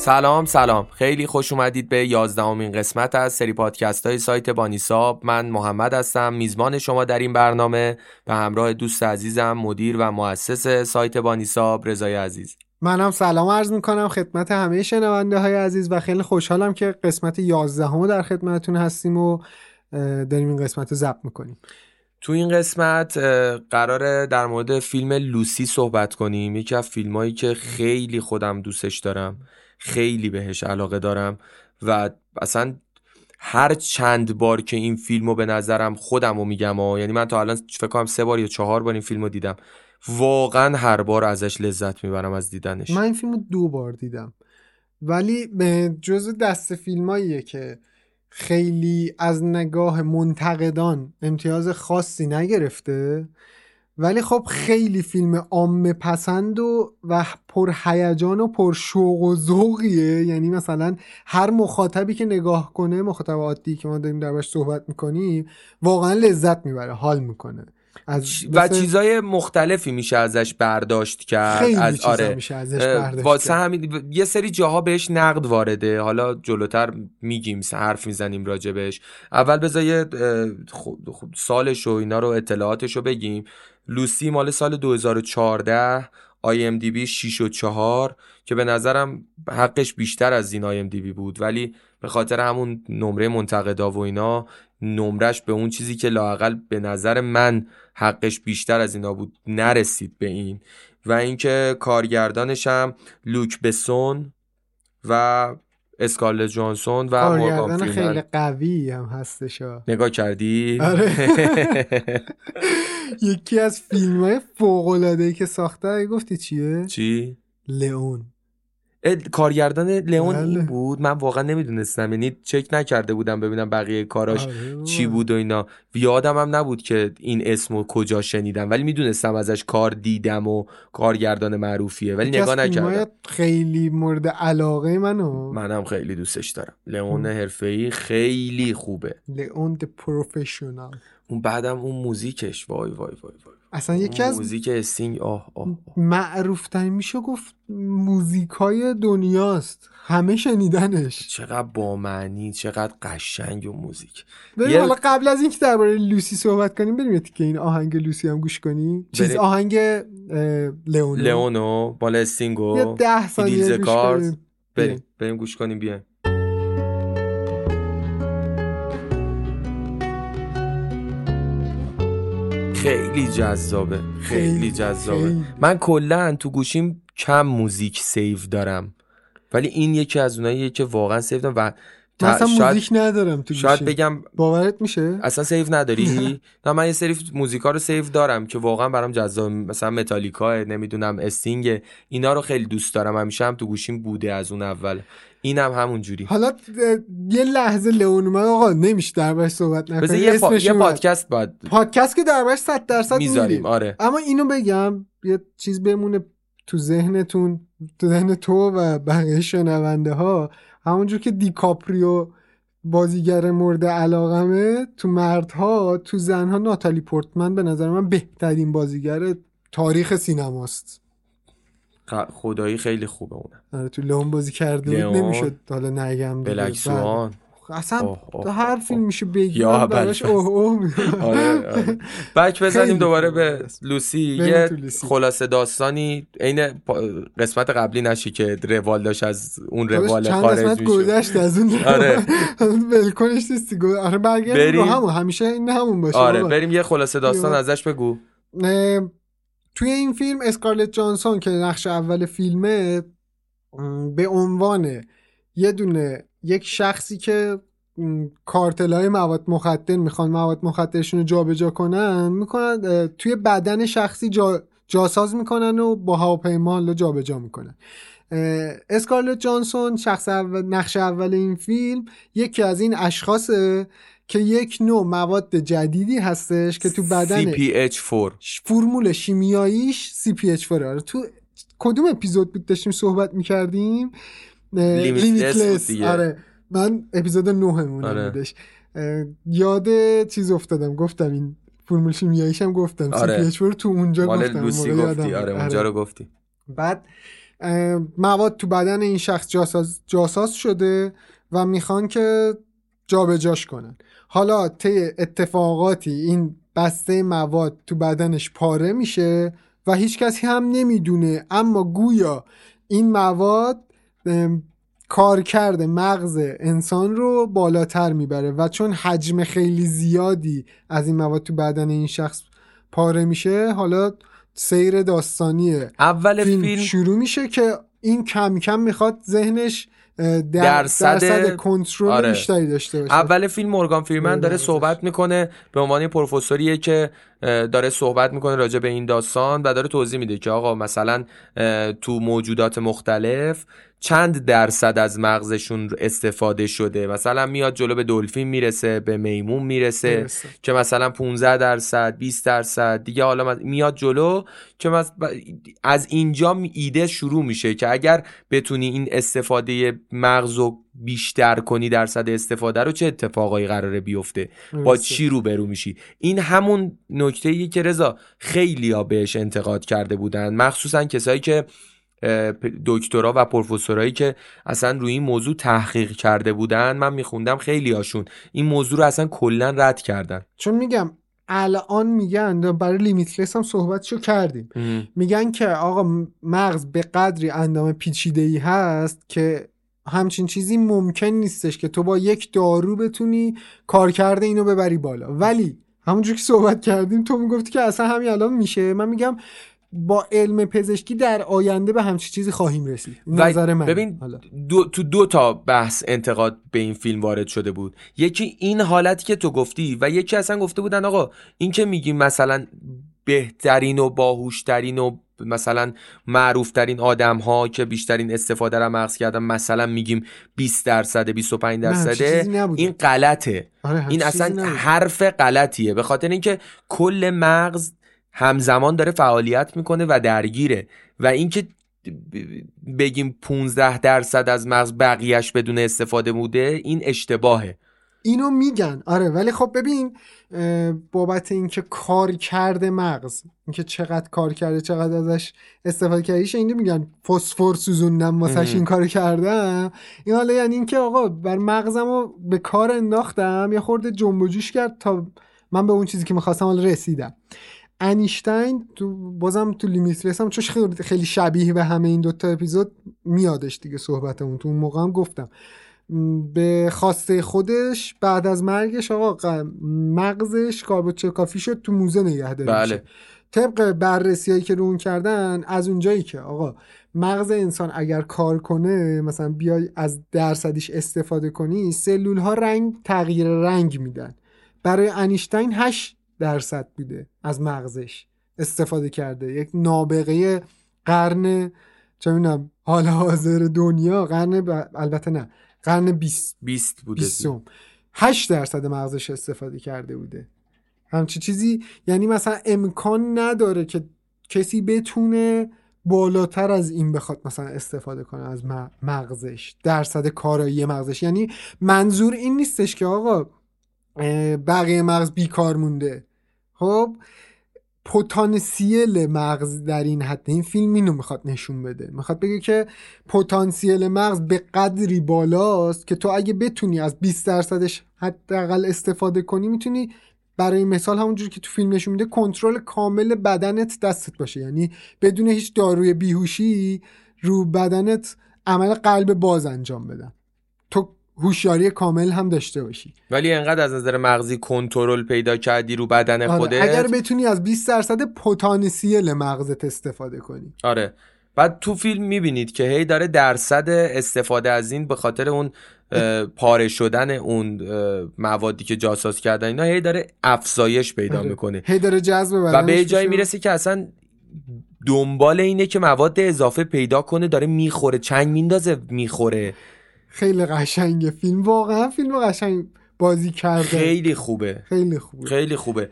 سلام سلام. خیلی خوش اومدید به یازدهمین قسمت از سری پادکست های سایت بانیساب من محمد هستم میزبان شما در این برنامه. به همراه دوست عزیزم مدیر و مؤسس سایت بانیساب رضای عزیز. منم سلام عرض می‌کنم خدمت همه شنونده های عزیز و خیلی خوشحالم که قسمت یازدهم در خدمتتون هستیم و داریم این قسمت رو ضبط می‌کنیم. تو این قسمت قراره در مورد فیلم لوسی صحبت کنیم. یکی از فیلمایی که خیلی خودم دوستش دارم. خیلی بهش علاقه دارم و اصلا هر چند بار که این فیلم رو به نظرم خودم رو میگم و یعنی من تا الان فکر کنم سه بار یا چهار بار این فیلم رو دیدم. واقعا هر بار ازش لذت می‌برم از دیدنش. من این فیلم رو دو بار دیدم. ولی به جز دست فیلماییه که خیلی از نگاه منتقدان امتیاز خاصی نگرفته. ولی خب خیلی فیلم عام پسند و و پر هیجان و پر شوق و ذوقیه. یعنی مثلا هر مخاطبی که نگاه کنه مخاطب عادی که ما داریم دربارش صحبت می‌کنیم واقعا لذت می‌بره حال می‌کنه. از و چیزای مختلفی میشه ازش برداشت کرد خیلی از آره. میشه ازش برداشت واسه همین یه سری جاها بهش نقد وارده. حالا جلوتر میگیم حرف می‌زنیم راجبش اول بذار یه سالش و اینا رو اطلاعاتش رو بگیم. لوسی مال سال 2014 IMDb 6 و 4 که به نظرم حقش بیشتر از این IMDb بود. ولی به خاطر همون نمره منتقدا و اینا نمرش به اون چیزی که لاقل به نظر من حقش بیشتر از اینا بود نرسید به این. و اینکه کارگردانش هم لوک بسون و اسکارل جانسون و مورگان خیلی قوی هم هستش نگاه کردی؟ آره. یکی از فیلم های فوق که ساخته گفتی چیه؟ چی؟ لئون. کارگردان لئون این بله. بود. من واقعا نمی‌دونستم. یعنی چک نکرده بودم ببینم بقیه کاراش آره چی بود و اینا. یادم هم نبود که این اسمو کجا شنیدم. ولی می‌دونستم ازش کار دیدم و کارگردان معروفیه. ولی نگاه نکردم. خیلی مورد علاقه منو. منم خیلی دوستش دارم. لئون حرفه‌ای خیلی خوبه. Léon The Professional اون بعدم اون موزیکش. وای وای وای وای اصلا یکی از موزیک استینگ آه آه, معروف میشه گفت موزیک های دنیاست. همه شنیدنش. چقدر با معنی چقدر قشنگ و موزیک. بریم حالا قبل از اینکه درباره لوسی صحبت کنیم بریم که این آهنگ لوسی هم گوش کنیم. چیز آهنگ لئونو. لئونو بالا استینگو یه ده ثانیه گوش کنیم. بریم بریم گوش کنیم بیایم. خیلی جذابه. خیلی جذابه. من کلا تو گوشیم کم موزیک save دارم. ولی این یکی از اوناییه که واقعا save دارم و مثلا موزیک ندارم تو شاید بگم باورت میشه؟ اصلا save نداری؟ نه من یه سری موزیکا رو save دارم که واقعا برام جذاب مثلا متالیکا نمی‌دونم استینگ اینا رو خیلی دوست دارم. همیشه هم تو گوشیم بوده از اون اول. اینم هم همون جوری حالا یه لحظه لئون من آقا نمیشه دربارش صحبت نکنیم. یه, پا... یه پادکست باید پادکست که دربارش 100 درصد می‌ذاریم آره. اما اینو بگم یه چیز بمونه تو ذهنتون تو ذهن تو و بقیه شنونده ها همونجور که دیکاپریو بازیگر مورد علاقمه تو مردها تو زنها ناتالی پورتمن به نظر من بهترین بازیگر تاریخ سینماست. خدایی خیلی خوبه اونه آره تو لئون بازی کرده نمی‌شد حالا نگم بلک سوان اصلا هر فیلم میشه بگی یا براش اوه اوه آره, آره. بک بزنیم دوباره به لوسی. یه خلاصه داستانی عین قسمت قبلی نشی که روال داشت از اون روال خارج میشه گذشت از اون آره. ولکنش نیستی. آره برگردیم رو همون. همیشه این همون باشه آره بریم یه خلاصه داستان ازش بگو. توی این فیلم اسکارلت جانسون که نقش اول فیلمه به عنوان یه دونه یک شخصی که کارتل های مواد مخدر می‌خوان مواد مخدرشون رو جابجا کنن می‌کنن توی بدن شخصی جا جاساز می‌کنن و با هواپیما رو جابجا می‌کنن. اسکارلت جانسون شخص اول نقش اول این فیلم یکی از این اشخاصه که یک نوع مواد جدیدی هستش که تو بدن CPH4 فرمول شیمیاییش CPH4 آره تو کدوم اپیزود بود داشتیم صحبت می‌کردیم؟ لیمیتلس آره. من اپیزود نوهمون آره. بودش. یاد چیز افتادم. گفتم این فرمول شیمیاییش هم گفتم. آره. CPH4 تو اونجا گفتم. لوسی گفتی. آره اونجا رو آره. گفتی. بعد مواد تو بدن این شخص جاساز, جاساز شده و می‌خوان که جابجاش کنن. حالا طی اتفاقاتی این بسته مواد تو بدنش پاره میشه و هیچ کسی هم نمی‌دونه. اما گویا این مواد کار کرده مغز انسان رو بالاتر می‌بره و چون حجم خیلی زیادی از این مواد تو بدن این شخص پاره میشه حالا سیر داستانیه اول فیلم, فیلم شروع میشه که این کم کم می‌خواد ذهنش درصد, درصد کنترل آره. بیشتری داشته باشه اول فیلم مورگان فیرمن داره صحبت می‌کنه به عنوان پروفسوریه که داره صحبت می‌کنه راجع به این داستان و داره توضیح میده که آقا مثلا تو موجودات مختلف چند درصد از مغزشون استفاده شده؟ مثلا میاد جلو به دلفین می‌رسه به میمون می‌رسه که مثلا 15 درصد 20 درصد دیگه حالا میاد جلو که از اینجا ایده شروع میشه که اگر بتونی این استفاده مغز رو بیشتر کنی درصد استفاده رو چه اتفاقایی قراره بیفته؟ با چی روبرو میشی؟ این همون نکته ای که رضا خیلی ها بهش انتقاد کرده بودن مخصوصا کسایی که دکترا و پروفسورایی که اصلا روی این موضوع تحقیق کرده بودن من میخوندم خیلی هاشون این موضوع رو اصلا کلا رد کردن. چون میگم الان میگن برای لیمیتلس هم صحبتشو کردیم. میگن که آقا مغز به قدری اندام پیچیده ای هست که همچین چیزی ممکن نیستش که تو با یک دارو بتونی کار کرده اینو ببری بالا. ولی همونجور که صحبت کردیم تو می‌گفتی که اصلا همین الان میشه. من میگم با علم پزشکی در آینده به همچین چیزی خواهیم رسید. نظر من. ببین دو، تو دو تا بحث انتقاد به این فیلم وارد شده بود. یکی این حالتی که تو گفتی و یکی اصلا گفته بودن آقا این که میگیم مثلا بهترین و باهوشترین و مثلا معروفترین آدم ها که بیشترین استفاده را مغز کردن مثلا میگیم 20 درصد 25 درصده این غلطه. آره این اصلا حرف غلطیه. به خاطر اینکه کل مغز همزمان داره فعالیت می‌کنه و درگیره. و اینکه بگیم 15 درصد از مغز بقیهش بدون استفاده بوده این اشتباهه. اینو میگن. آره ولی خب ببین بابت اینکه کار کرده مغز اینکه چقدر کار کرده چقدر ازش استفاده کردیش اینو میگن فسفر سوزوندم واسش این کار کردم. این حالا یعنی اینکه آقا بر مغزم رو به کار انداختم یه خورده جنب و جوش کرد تا من به اون چیزی که می‌خواستم حالا رسیدم. انیشتین تو بازم تو لیمیتلس هم چون خیلی شبیه به همه این دوتا اپیزود میادش دیگه صحبتمون. تو اون موقع هم گفتم. به خواسته خودش بعد از مرگش آقا مغزش کاربوچه کافی شد تو موزه نگه داره. بله. طبق بررسی هایی که رو اون کردن از اونجایی که آقا مغز انسان اگر کار کنه مثلا بیای از درصدیش استفاده کنی سلول ها رنگ تغییر رنگ میدن. برای انیشتین 8 درصد بوده از مغزش استفاده کرده. یک نابغه قرن چه می‌دونم حال حاضر دنیا قرن البته نه قرن 20 20 بوده. 20 8 درصد مغزش استفاده کرده بوده. همچی چیزی یعنی مثلا امکان نداره که کسی بتونه بالاتر از این بخواد مثلا استفاده کنه از مغزش درصد کارایی مغزش. یعنی منظور این نیستش که آقا بقیه مغز بیکار مونده. خب پتانسیل مغز در این حد این فیلم اینو می‌خواد نشون بده. می‌خواد بگه که پتانسیل مغز به قدری بالاست که تو اگه بتونی از 20 درصدش حداقل استفاده کنی می‌تونی برای مثال همونجور که تو فیلم نشون میده کنترل کامل بدنت دستت باشه. یعنی بدون هیچ داروی بیهوشی رو بدنت عمل قلب باز انجام بدن. هوشیاری کامل هم داشته باشی. ولی انقدر از نظر مغزی کنترل پیدا کردی رو بدن آره. خودت؟ اگر بتونی از 20 درصد پتانسیل مغزت استفاده کنی. آره. بعد تو فیلم می‌بینید که هی داره درصد استفاده از این به خاطر اون پاره شدن اون موادی که جاساز کردن اینا هی داره افزایش پیدا آره. می‌کنه. هی داره جذب و به جایی می‌رسه که اصلا دنبال اینه که مواد اضافه پیدا کنه داره می‌خوره چنگ میندازه می‌خوره. خیلی قشنگه فیلم. واقعا فیلم قشنگ بازی کرده. خیلی خوبه. خیلی خوبه. خیلی خوبه.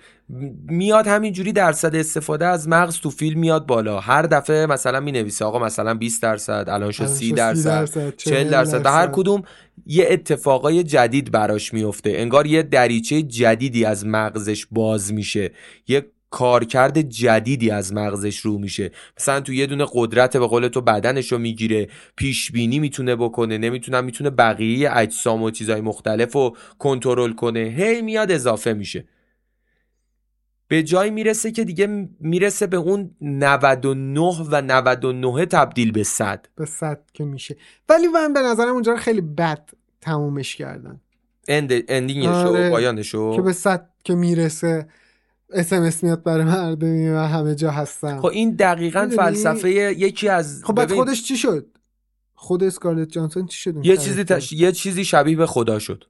میاد همینجوری درصد استفاده از مغز تو فیلم میاد بالا. هر دفعه مثلا می نویسه آقا مثلا 20 درصد الان شد 30 درصد 40 درصد. هر کدوم یه اتفاقای جدید براش میفته. انگار یه دریچه جدیدی از مغزش باز میشه. یه کارکرد جدیدی از مغزش رو میشه. مثلا تو یه دونه قدرت به قول تو بدنش رو می‌گیره پیش بینی می‌تونه بکنه نمی‌تونم می‌تونه بقیه اجسام و چیزهای مختلف رو کنترل کنه. هی میاد اضافه میشه. به جای می‌رسه که دیگه می‌رسه به اون 99 و 99 تبدیل به 100 به 100 که میشه. ولی من به نظرم اونجا خیلی بد تمومش کردن. اند اندینگش آره. و پایانش که به 100 که می‌رسه. اسمس میاد برای مردمی و همه جا هستن. خب این دقیقا می‌دونی؟ فلسفه یکی از خب بعد خودش چی شد؟ خود اسکارلت جانسون چی شد یه؟ چیزی تش... یه چیزی شبیه به خدا شد.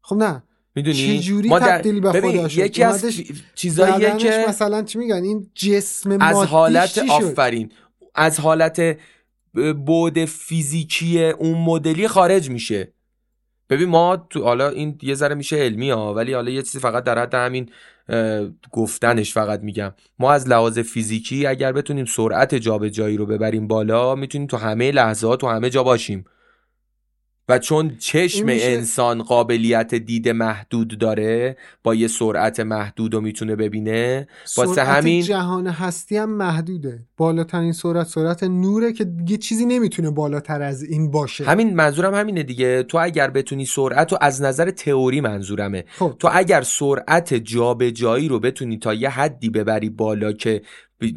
خب نه. می‌دونی؟ چجوری ما در- تبدیل به خدا شد؟ یکی از چیزاییه که مثلا چی میگن؟ این جسم از حالت چی شد؟ آفرین. از حالت بود فیزیکی اون مدلی خارج میشه. ببین ما تو حالا این یه ذره میشه علمی ها ولی حالا یه چیزی فقط در حد همین گفتنش فقط میگم. ما از لحاظ فیزیکی اگر بتونیم سرعت جابجایی رو ببریم بالا می‌تونیم تو همه لحظه ها تو همه جا باشیم. و چون چشم انسان قابلیت دید محدود داره با یه سرعت محدود رو می‌تونه ببینه واسه سرعت همین جهان هستی هم محدوده. بالاترین سرعت سرعت نوره که دیگه چیزی نمی‌تونه بالاتر از این باشه. همین منظورم همینه دیگه. تو اگر بتونی سرعت رو از نظر تئوری منظورمه. خب. تو اگر سرعت جابجایی رو بتونی تا یه حدی ببری بالا که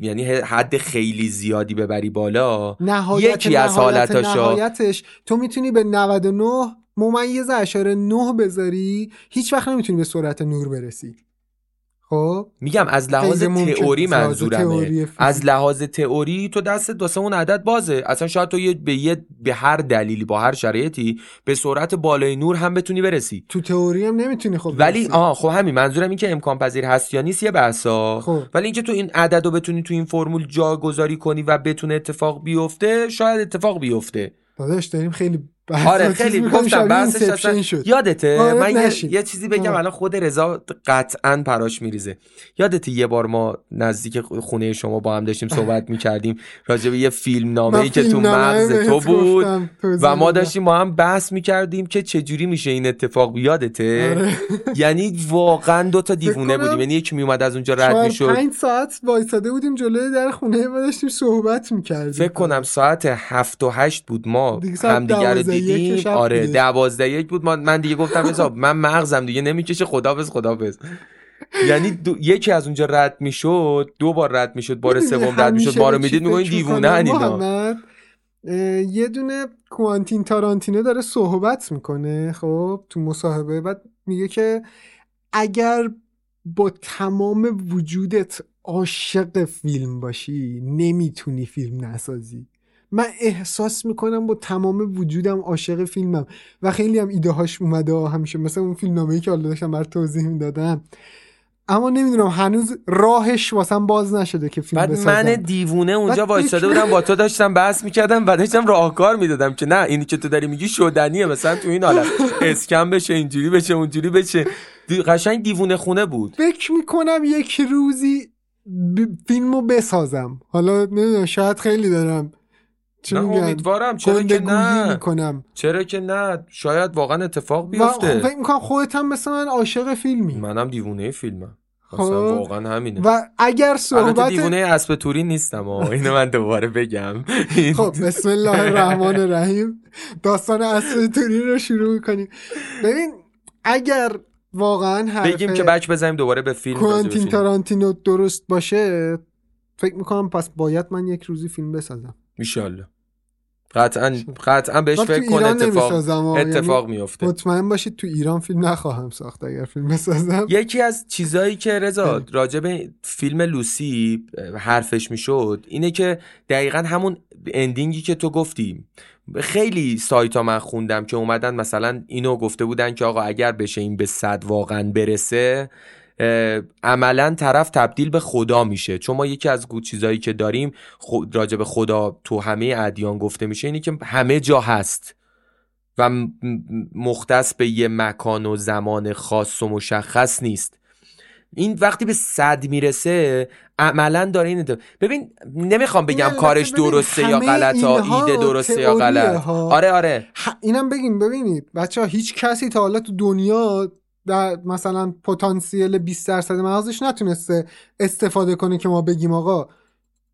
یعنی حد خیلی زیادی ببری بالا نهایت یکی از نهایت حالتاشو- نهایتش تو می‌تونی به 99 ممیز اشاره 9 بذاری هیچ وقت نمی‌تونی به سرعت نور برسی. خب؟ میگم از لحاظ. تئوری منظورمه. از لحاظ تئوری تو دست واسه اون عدد بازه. اصلا شاید تو یه به یه به هر دلیلی با هر شرایطی به سرعت بالای نور هم بتونی برسی. تو تئوری هم نمی‌تونی خب ولی. آها خب همین. منظورم این که امکان پذیر هست یا نیست یه بحثا خب. ولی اینکه تو این عدد رو بتونی تو این فرمول جاگذاری کنی و بتونه اتفاق بیفته شاید اتفاق بیفته. داداش داریم خیلی آره خیلی گفتم بحثش اصلا شد یادته وارد من. یه, یه چیزی بگم. الان خود رضا قطعا پراش میریزه یادته یه بار ما نزدیک خونه شما با هم داشتیم صحبت می‌کردیم راجع به یه فیلم نامه ای که تو مغز تو بود و ما. داشتیم ما هم بحث می‌کردیم که چجوری میشه این اتفاق یادته آره. یعنی واقعا دو تا دیوونه بودیم یعنی یکی میومد از اونجا رد می‌شد پنج ساعت وایساده بودیم جلوی در خونه ما داشتیم صحبت می‌کردیم فکر کنم ساعت هفت و هشت بود ما دیگه ساعت همدیگه شب آره. دوازده یک بود. من دیگه گفتم حساب من مغزم دیگه نمی‌کشه. خدافظ خدافظ یعنی دو... یکی از اونجا رد می‌شد دو بار رد می‌شد بار سوم رد می‌شد. ما رو می‌دید میگن دیوونه اینا یه دونه کوانتین تارانتینو داره صحبت می‌کنه خب تو مصاحبه. بعد میگه که اگر با تمام وجودت عاشق فیلم باشی نمی‌تونی فیلم نسازی. من احساس می‌کنم با تمام وجودم عاشق فیلمم و خیلی هم ایده هاش اومده همیشه مثل اون فیلم نامه که حالا داشتم بر توضیح می‌دادم. اما نمی‌دونم هنوز راهش واسم باز نشده که فیلم بعد بسازم. من دیوونه اونجا وایساده بودم با تو داشتم بحث می‌کردم و داشتم راهکار می‌دادم که نه اینی که تو داری میگی شدنیه مثلا تو این حالت اسکم بشه اینجوری بشه اونجوری بشه. دی- قشنگ دیوونه خونه بود. فکر می‌کنم یک روزی ب- فیلمو بسازم. حالا نمی‌دونم شاید خیلی دارم نه امیدوارم چرا که نه. می‌کنم. چرا که نه شاید واقعا اتفاق بیفته. فکر می‌کنم خودت هم مثل من عاشق فیلمی. منم دیوونه فیلمم. خب. واقعا همینه. و اگر صحبت دیوونه اسب توری نیستم. اینو من دوباره بگم. خب بسم الله الرحمن الرحیم. داستان اصل توری رو شروع می‌کنیم. ببین اگر واقعا حرف بگیم که بک بزنیم دوباره به فیلم کوانتین. تارانتینو درست باشه فکر می‌کنم پس باید من یک روزی فیلم بسازم. ایشالله قطعا قطعا بهش فکر کن اتفاق. یعنی اتفاق میفته مطمئن باشید تو ایران فیلم نخواهم ساخت اگر فیلم بسازم یکی از چیزایی که رضا بله. راجع به فیلم لوسی حرفش می‌شد اینه که دقیقا همون اندینگی که تو گفتی خیلی سایت ها من خوندم که اومدن مثلا اینو گفته بودن که آقا اگر بشه این به صد واقعا برسه عملا طرف تبدیل به خدا میشه. چون ما یکی از گو- چیزایی که داریم خود راجع به خدا تو همه ادیان گفته میشه اینه که همه جا هست. و مختص به یه مکان و زمان خاص و مشخص نیست. این وقتی به صد می‌رسه عملا داره این اتفاق- ببین نمی‌خوام بگم کارش درسته یا همه غلط ها اینها ایده درسته یا غلط. آره آره. اینم بگیم ببینید. بچه ها هیچ کسی تا حالا تو دنیا در مثلا پتانسیل 20 درصد مغزش نتونسته استفاده کنه که ما بگیم آقا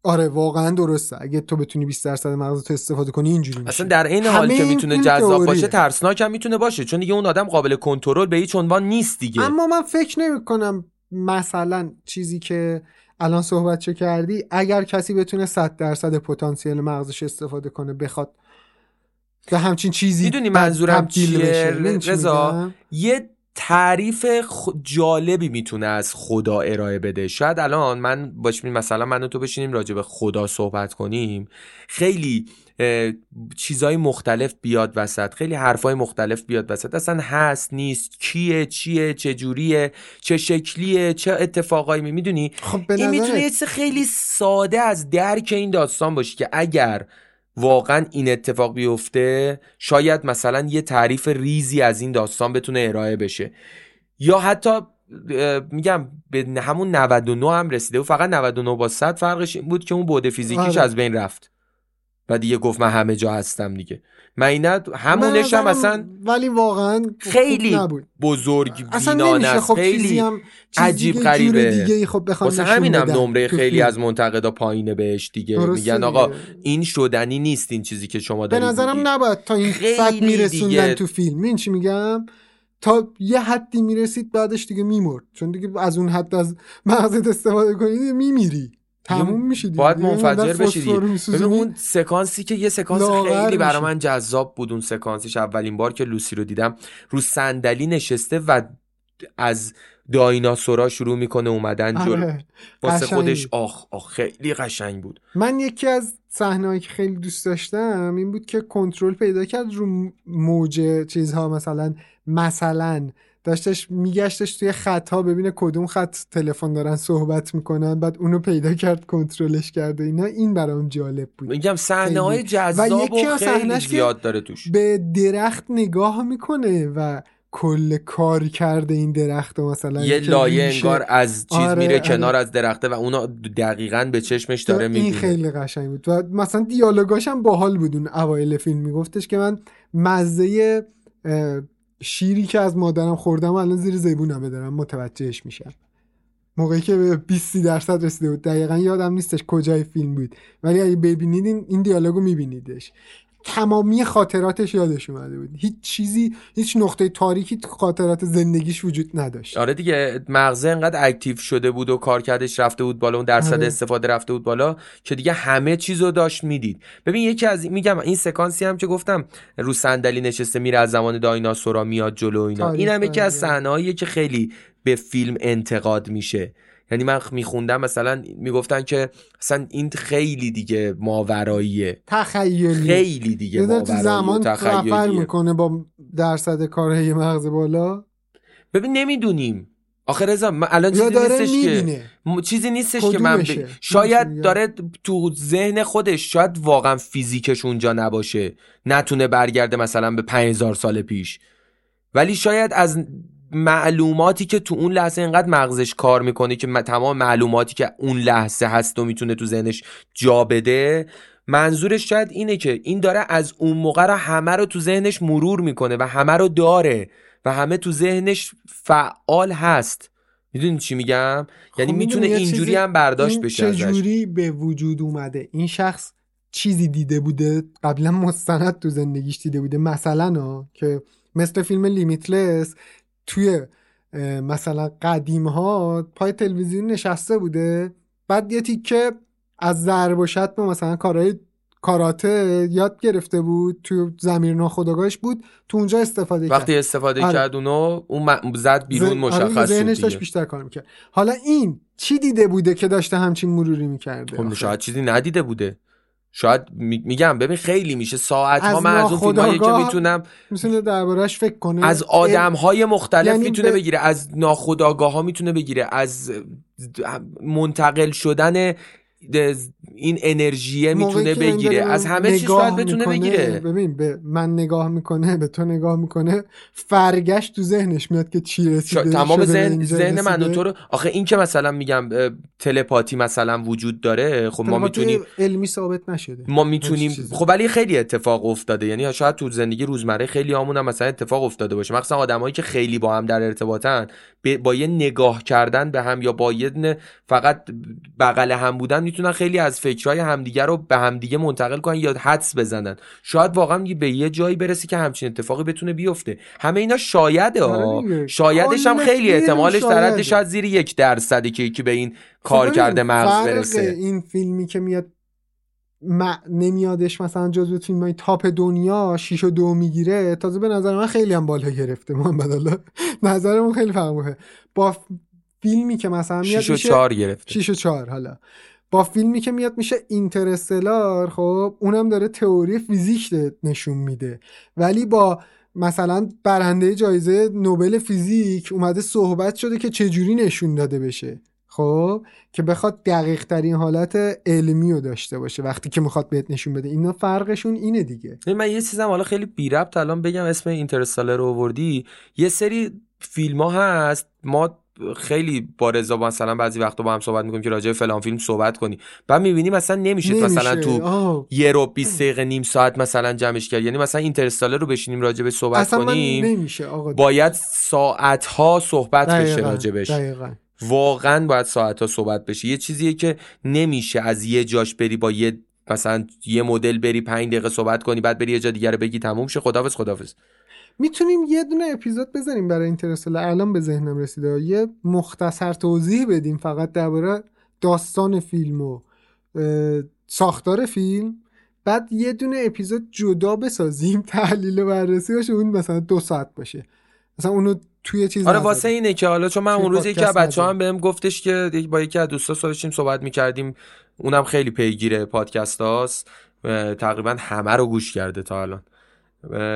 آره واقعا درسته. اگه تو بتونی 20 درصد مغز تو استفاده کنی اینجوری میشه. اصلا در این حال که می‌تونه جذاب باشه ترسناک هم می‌تونه باشه چون دیگه اون آدم قابل کنترل به هیچ عنوان نیست دیگه. اما من فکر نمی کنم مثلا چیزی که الان صحبت چه کردی اگر کسی بتونه 100 درصد پتانسیل مغزش استفاده کنه بخواد به همچین چیزی می‌دونی منظورم چیه؟ رضا یه تعریف جالبی می‌تونه از خدا ارائه بده. شاید الان من باش مثلا من و تو بشینیم راجع به خدا صحبت کنیم. خیلی چیزای مختلف بیاد وسط. خیلی حرفای مختلف بیاد وسط. اصلا هست نیست. کیه چیه چه جوریه چه شکلیه چه اتفاقایی می‌دونی؟ خب این می‌تونه یه خیلی ساده از درک این داستان باشه که اگر واقعا این اتفاق بیفته شاید مثلا یه تعریف ریزی از این داستان بتونه ارائه بشه. یا حتی میگم به همون 99 هم رسیده و فقط 99 با 100 فرقش این بود که اون بوده فیزیکیش آره. از بین رفت. و دیگه گفت من همه جا هستم دیگه. من اینا همونش هم اصلا ولی واقعا خیلی نبود. بزرگ بینانه است خب خیلی هم عجیب غریبه. دیگه خب واسه همینم نمره خیلی از منتقدا پایینه بهش دیگه میگن آقا این شدنی نیست این چیزی که شما دارید به نظرم نباید تا این صد میرسوندن تو فیلم. این چی میگم؟ تا یه حدی می‌رسید بعدش دیگه میمرد. چون دیگه از اون حد از مغزت استفاده کنید میمیری. تموم میشه باید منفجر بشی ببین اون سکانسی که یه سکانس خیلی برای من جذاب بود اون سکانسش اولین بار که لوسی رو دیدم. رو صندلی نشسته و از دایناسورا شروع می‌کنه اومدن جل آره. واسه خودش آخ آخ خیلی قشنگ بود. من یکی از صحنه‌ای که خیلی دوست داشتم این بود که کنترل پیدا کرد رو موج چیزها مثلا مثلا داشتش میگشتش توی خط ها ببینه کدوم خط تلفن دارن صحبت می‌کنن بعد اونو پیدا کرد کنترلش کرده اینا. این برام جالب بود. میگم صحنه های جذاب و, یکی و خیلی زیاد داره توش. به درخت نگاه می‌کنه و کل کار کرده این درخت و مثلا یه لایه انگار از چیز آره، میره آره. کنار از درخته و اونا دقیقا به چشمش داره می‌بینه. این خیلی قشنگ بود. و مثلا دیالوگاش هم باحال بود اون اوایل فیلم. میگفتش که من مزه شیری که از مادرم خوردم الان زیر زیبونم دارم متوجهش میشم. موقعی که به 20 درصد رسیده بود. دقیقا یادم نیستش کجای فیلم بود. ولی اگه ببینید این دیالوگو میبینیدش. تمامی خاطراتش یادش اومده بود. هیچ چیزی هیچ نقطه تاریکی تو خاطرات زندگیش وجود نداشت. آره دیگه مغزه انقدر اکتیو شده بود و کارکردش رفته بود بالا اون درصد آره. استفاده رفته بود بالا که دیگه همه چیزو داشت می‌دید. ببین یکی از میگم این سکانسی هم که گفتم رو صندلی نشسته میره از زمان دایناسورا میاد جلو اینا. این هم یکی از صحنه‌ایه که خیلی به فیلم انتقاد میشه. یعنی من میخوندم مثلا می‌گفتن که اصلا این خیلی دیگه ماوراییه. تخیلی. خیلی دیگه ماورایی زمان تخیلیه. می‌کنه با درصد کارهای مغز بالا. ببین نمی‌دونیم. آخه رضا الان چیزی نیستش که چیزی نیستش که من شاید داره تو ذهن خودش شاید واقعا فیزیکش اونجا نباشه. نتونه برگرده مثلا به 5000 سال پیش. ولی شاید از معلوماتی که تو اون لحظه اینقدر مغزش کار می‌کنه که تمام معلوماتی که اون لحظه هست و می‌تونه تو ذهنش جا بده منظورش شاید اینه که این داره از اون موقع رو همه رو تو ذهنش مرور می‌کنه و همه رو داره و همه تو ذهنش فعال هست. می‌دونی چی میگم؟ خب یعنی می‌تونه اینجوری هم برداشت بشه چجوری به وجود اومده؟ این شخص چیزی دیده بوده قبلا مستند تو زندگیش دیده بوده. مثلا که مثل فیلم لیمیتلس توی مثلا قدیم ها پای تلویزیون نشسته بوده. بعد یه تیکه از ضرب و به مثلا کارهای کاراته یاد گرفته بود تو زمیر ناخودآگاهش بود تو اونجا استفاده وقتی کرد. استفاده آره. کرد اونو اون زد بیرون آره، مشخص داشت بیشتر کار می‌کرد. حالا این چی دیده بوده که داشته همچین مروری می‌کرده؟ خب شاید چیزی ندیده بوده. شاید میگم ببین خیلی میشه. ساعت ها من از اون فیلم هایی که می‌تونم می‌تونه دربارش فکر کنه. از آدم های مختلف یعنی می‌تونه بگیره از ناخداگاه ها می‌تونه بگیره از منتقل شدن این انرژیه موقعی می‌تونه بگیره از همه چیز باید بتونه بگیره ببین به من نگاه می‌کنه به تو نگاه می‌کنه فرگشت تو ذهنش میاد که چی. رسیده تمام ذهن ذهن من و. تو رو آخه این که مثلا میگم تلپاتی مثلا وجود داره خب ما می‌تونیم علمی ثابت نشده ما می‌تونیم. خب ولی خیلی اتفاق افتاده یعنی شاید تو زندگی روزمره خیلی همون هم مثلا اتفاق افتاده باشه مخصوصا آدمایی که خیلی با هم در ارتباطن با یه نگاه کردن به هم یا با یه فقط بغل هم بودن می‌تونن خیلی از فکرهای همدیگه رو به همدیگه منتقل کنن یا حدس بزنن. شاید واقعا به یه جایی برسی که همچین اتفاقی بتونه بیفته. همه اینا شایده آره ها دیگه. شایدش هم کل خیلی احتمالش در. شاید. زیر یک درصده که یکی به این خب کار کرده مغز برسه. این فیلمی که میاد م- نمیادش مثلا جزو فیلم های تاپ دنیا شیش و دو می‌گیره تازه به نظر من خیلی هم بالا گرفته محمد الله نظرمون خیلی فرق با فیلمی که مثلا میاد 6 و 4 گرفته. 6 و 4 حالا. با فیلمی که میاد میشه اینترستلار خب اونم داره تئوری فیزیک نشون میده. ولی با مثلا برنده جایزه نوبل فیزیک اومده صحبت شده که چجوری نشون داده بشه. خب که بخواد دقیق ترین حالت علمی رو داشته باشه. وقتی که می‌خواد بهت نشون بده اینا فرقشون اینه دیگه. من یه چیزم حالا خیلی بی ربط الان بگم اسم اینترستالر رو آوردی. یه سری فیلم ها هست. ما خیلی با رضا مثلا بعضی وقتا با هم صحبت می‌کنیم که راجع به فلان فیلم صحبت کنیم بعد می‌بینیم مثلا نمیشه, مثلا نمیشه. تو آه. یه رو 20 دقیقه نیم ساعت مثلا جمعش کرد یعنی مثلا اینترستالر رو بشینیم راجع به صحبت اصلا من کنیم نمیشه آقا باید ساعت ها صحبت بشه دقیقاً، راجبش دقیقاً. واقعا باید ساعت ها صحبت بشه یه چیزیه که نمیشه از یه جاش بری با یه مثلا یه مدل بری پنج دقیقه صحبت کنی بعد بری یه جا دیگه رو بگی تموم شه خدافظ خدافظ می‌تونیم یه دونه اپیزود بزنیم برای اینترستلر الان به ذهنم رسیده. یه مختصر توضیح بدیم فقط درباره داستان فیلم و ساختار فیلم. بعد یه دونه اپیزود جدا بسازیم تحلیل و بررسی باشه اون مثلا دو ساعت باشه. مثلا اونو توی چیز آره. واسه اینه که حالا چون من اون روز یکی از پادکست بچه هم نذاریم. بهم گفتش که با یکی از دوستا داشتیم صحبت می‌کردیم اونم خیلی پیگیر پادکست هاست تقریبا همه رو گوش کرده تا الان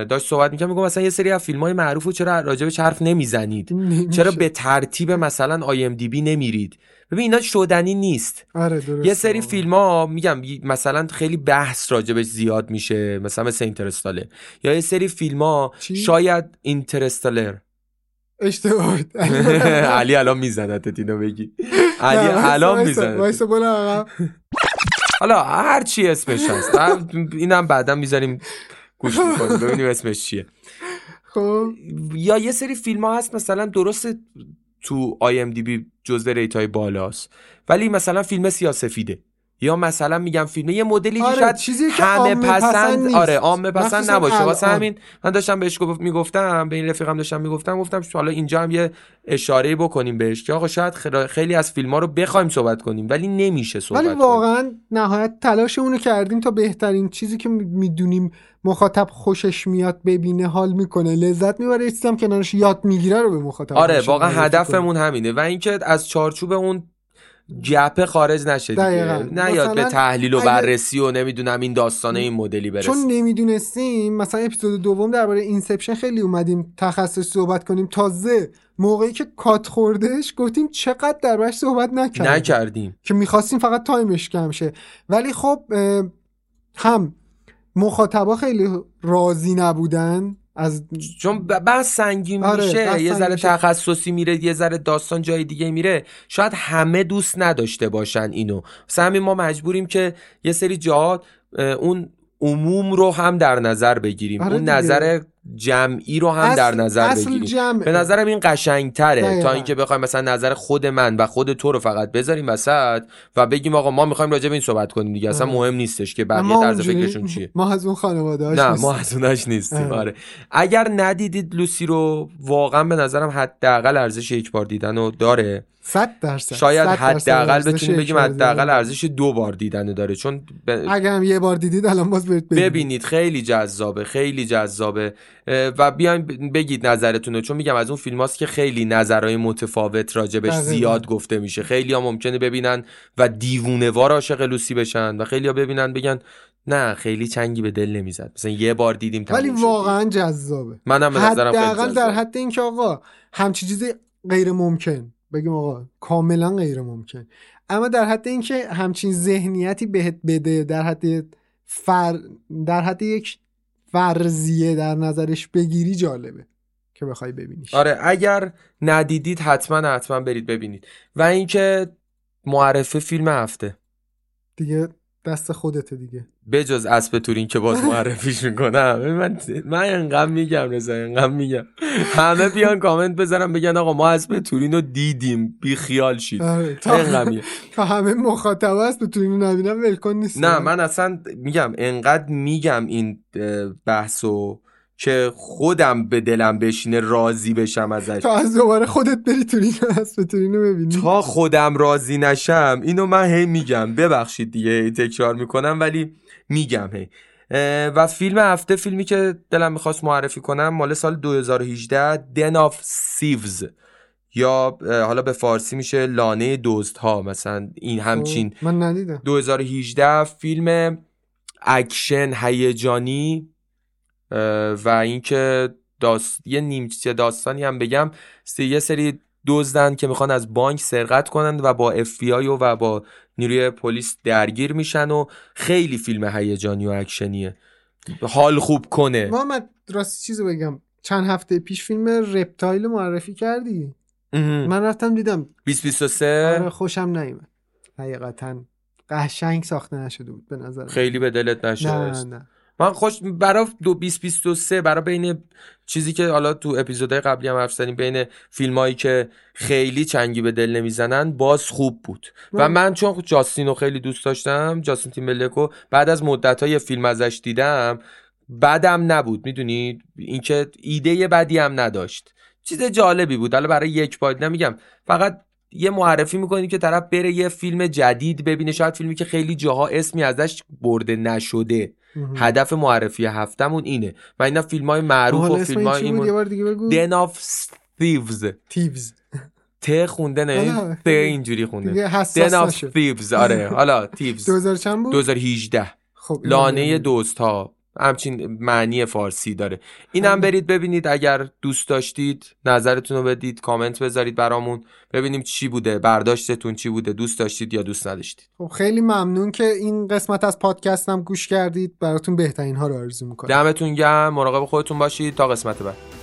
داشت صحبت می‌کنم میگم مثلا یه سری از فیلم های معروف رو چرا راجبش حرف نمی‌زنید نمیشه. چرا به ترتیب مثلا آی ام دی بی نمیرید ببین اینا شدنی نیست آره درست یه سری فیلم ها میگم مثلا خیلی بحث راجبش زیاد میشه مثلا مثل اینترستالر یا یه سری فیلم ها؟ شاید Interstellar اشتباه علی الان میزنت اینو بگی. علی الان برو عقب. حالا هر چی اسمش هست. اینم بعدا می‌ذاریم گوش می‌کنیم. ببینیم اسمش چیه. خب. یا یه سری فیلم ها هست مثلا درست تو IMDb جزو rate های بالاست. ولی مثلا فیلم سیاسفیده. یا مثلا میگم فیلم یه مدلی آره، شاید چیزی که همه پسند پسند نیست. آره عامه پسند نباشه واسه. همین من داشتم بهش گفت می‌گفتم به این رفیقم داشتم می‌گفتم گفتم حالا اینجا هم یه اشاره بکنیم بهش که آقا شاید خیلی- از فیلم ها رو بخوایم صحبت کنیم ولی نمیشه صحبت ولی کنیم. واقعا نهایت تلاش اونو کردیم تا بهترین چیزی که می‌دونیم مخاطب خوشش میاد ببینه حال می‌کنه لذت می‌بره چیزی هم کنارش یاد می‌گیره رو به مخاطب آره واقعا. هدفمون همینه و اینکه از چارچوب اون گپه خارج نشه دیگه. نیاد به تحلیل و بررسی و نمی‌دونم این داستانه این مدلی برسه. چون نمی‌دونستیم مثلا اپیزود دوم درباره Inception خیلی اومدیم تخصص صحبت کنیم. تازه موقعی که کات خوردش گفتیم چقدر دربارش صحبت نکردیم. نکردیم. که می‌خواستیم فقط time ش کم شه. ولی خب هم مخاطبا خیلی راضی نبودن. از چون ب- بحث سنگین آره، میشه یه ذره. تخصصی میره یه ذره داستان جای دیگه میره شاید همه دوست نداشته باشن اینو مثلا ما مجبوریم که یه سری جاها اه، اون عموم رو هم در نظر بگیریم آره اون دیگه. نظر جمعی رو هم در نظر بگیریم. جمع به نظرم این قشنگتره. دقیقاً. تا اینکه بخوایم مثلا نظر خود من و خود تو رو فقط بذاریم وسط و بگیم آقا ما می‌خوایم راجع به این صحبت کنیم دیگه. اصلا. مهم نیستش که بقیه طرز فکرشون چیه. ما از اون خانواده نه ما از اوناش نیستیم. آره. اگر ندیدید لوسی رو واقعا به نظرم حداقل ارزش یک بار دیدن رو داره. 100 درصد شاید 100 درصد حداقل بتونیم بگیم حداقل. ارزش دو بار دیدن رو داره چون ب... اگر هم یه بار دیدید الان باز برید ببینید. ببینید خیلی جذابه خیلی جذابه و بیاین بگید نظرتون رو چون میگم از اون فیلم هاست که خیلی نظرهای متفاوت راجبش. زیاد گفته میشه خیلی ها ممکنه ببینن و دیوونه وار عاشق لوسی بشن و خیلی ها ببینن بگن نه خیلی چنگی به دل نمی‌زد مثلا یه بار دیدیم ولی. واقعا جذابه منم به نظرم حداقل در. حد اینکه آقا همچی چیزی غیر ممکن بگیم آقا کاملا غیر ممکن. اما در حد اینکه همچین ذهنیتی بهت بده در حد فر... در حد یک فرضیه در نظرش بگیری جالبه که بخوای ببینیش. آره اگر ندیدید حتما حتما برید ببینید. و اینکه معرفه فیلم هفته. دیگه دست خودته دیگه. بجز اسب تورین که باز معرفیش می‌کنم. من من انقدر میگم رضا انقدر میگم. همه بیان کامنت بذارم بگن آقا ما اسب تورین رو دیدیم. بی خیال شید. آره، تا, تا همه مخاطب اسب تورین رو نبینم ولکن نیست. نه من اصلا میگم انقدر میگم این بحثو که خودم به دلم بشینه راضی بشم ازش. تا از دوباره خودت بری تورین اسب تورین رو ببینی. تا خودم راضی نشم اینو من هی میگم. ببخشید دیگه تکرار می‌کنم ولی میگم هی. و فیلم هفته فیلمی که دلم می‌خواست معرفی کنم مال سال 2018 Den of Thieves یا حالا به فارسی میشه لانه دزد ها مثلا این خب، همچین. من ندیدم. 2018 فیلم اکشن هیجانی و اینکه داست... یه نیمچه داستانی هم بگم یه سری دزدن که می‌خوان از بانک سرقت کنند و با اف و, و با نیروی پلیس درگیر میشن و خیلی فیلم هیجانی و اکشنیه. حال خوب کنه. محمد راست چیزو بگم. چند هفته پیش فیلم Reptile معرفی کردی؟ من رفتم دیدم. 2023 آره خوشم نیومد. حقیقتا قشنگ ساخته نشده بود به نظر خیلی به دلت نشد نه نه. من خوش برای دو 2023 برای بین چیزی که حالا تو اپیزودهای قبلی هم حرف زدیم بین فیلمایی که خیلی چنگی به دل نمی‌زنن باز خوب بود. و من چون جاستین رو خیلی دوست داشتم جاستین تیمبلکو بعد از مدت های فیلم ازش دیدم بدم نبود می‌دونی؟ اینکه ایده بدی هم نداشت. چیز جالبی بود. حالا برای یک بار نمیگم. فقط یه معرفی می‌کنی که طرف بره یه فیلم جدید ببینه. شاید فیلمی که خیلی جاها اسمی ازش برده نشده. هدف معرفی هفتمون اینه. و اینا فیلم های معروف و فیلم های ایمون دن آف Thieves Thieves ت خونده نه ت اینجوری خونده. Den of Thieves آره حالا Thieves 2000 چند بود؟ 2018 خب لانه دزد ها همچین معنی فارسی داره. این هم برید ببینید اگر دوست داشتید نظرتون رو بدید کامنت بذارید برامون. ببینیم چی بوده برداشتتون چی بوده دوست داشتید یا دوست نداشتید. خب خیلی ممنون که این قسمت از پادکستم گوش کردید. براتون بهترین ها رو آرزو می‌کنم. دمتون گرم مراقب خودتون باشید. تا قسمت بعد.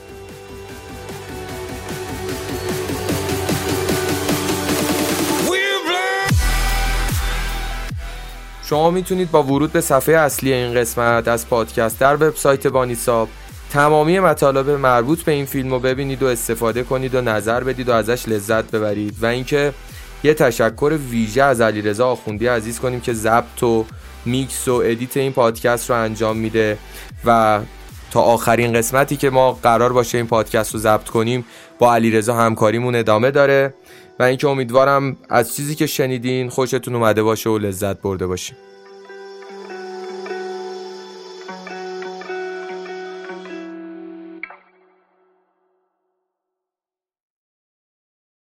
شما می‌تونید با ورود به صفحه اصلی این قسمت از پادکست در وبسایت بانیساب تمامی مطالب مربوط به این فیلم رو ببینید و استفاده کنید و نظر بدید و ازش لذت ببرید. و اینکه یه تشکر ویژه از علیرضا آخوندی عزیز کنیم که ضبط و میکس و edit این پادکست رو انجام میده و تا آخرین قسمتی که ما قرار باشه این پادکست رو ضبط کنیم با علیرضا همکاریمون ادامه داره. و اینکه امیدوارم از چیزی که شنیدین خوشتون اومده باشه و لذت برده باشین.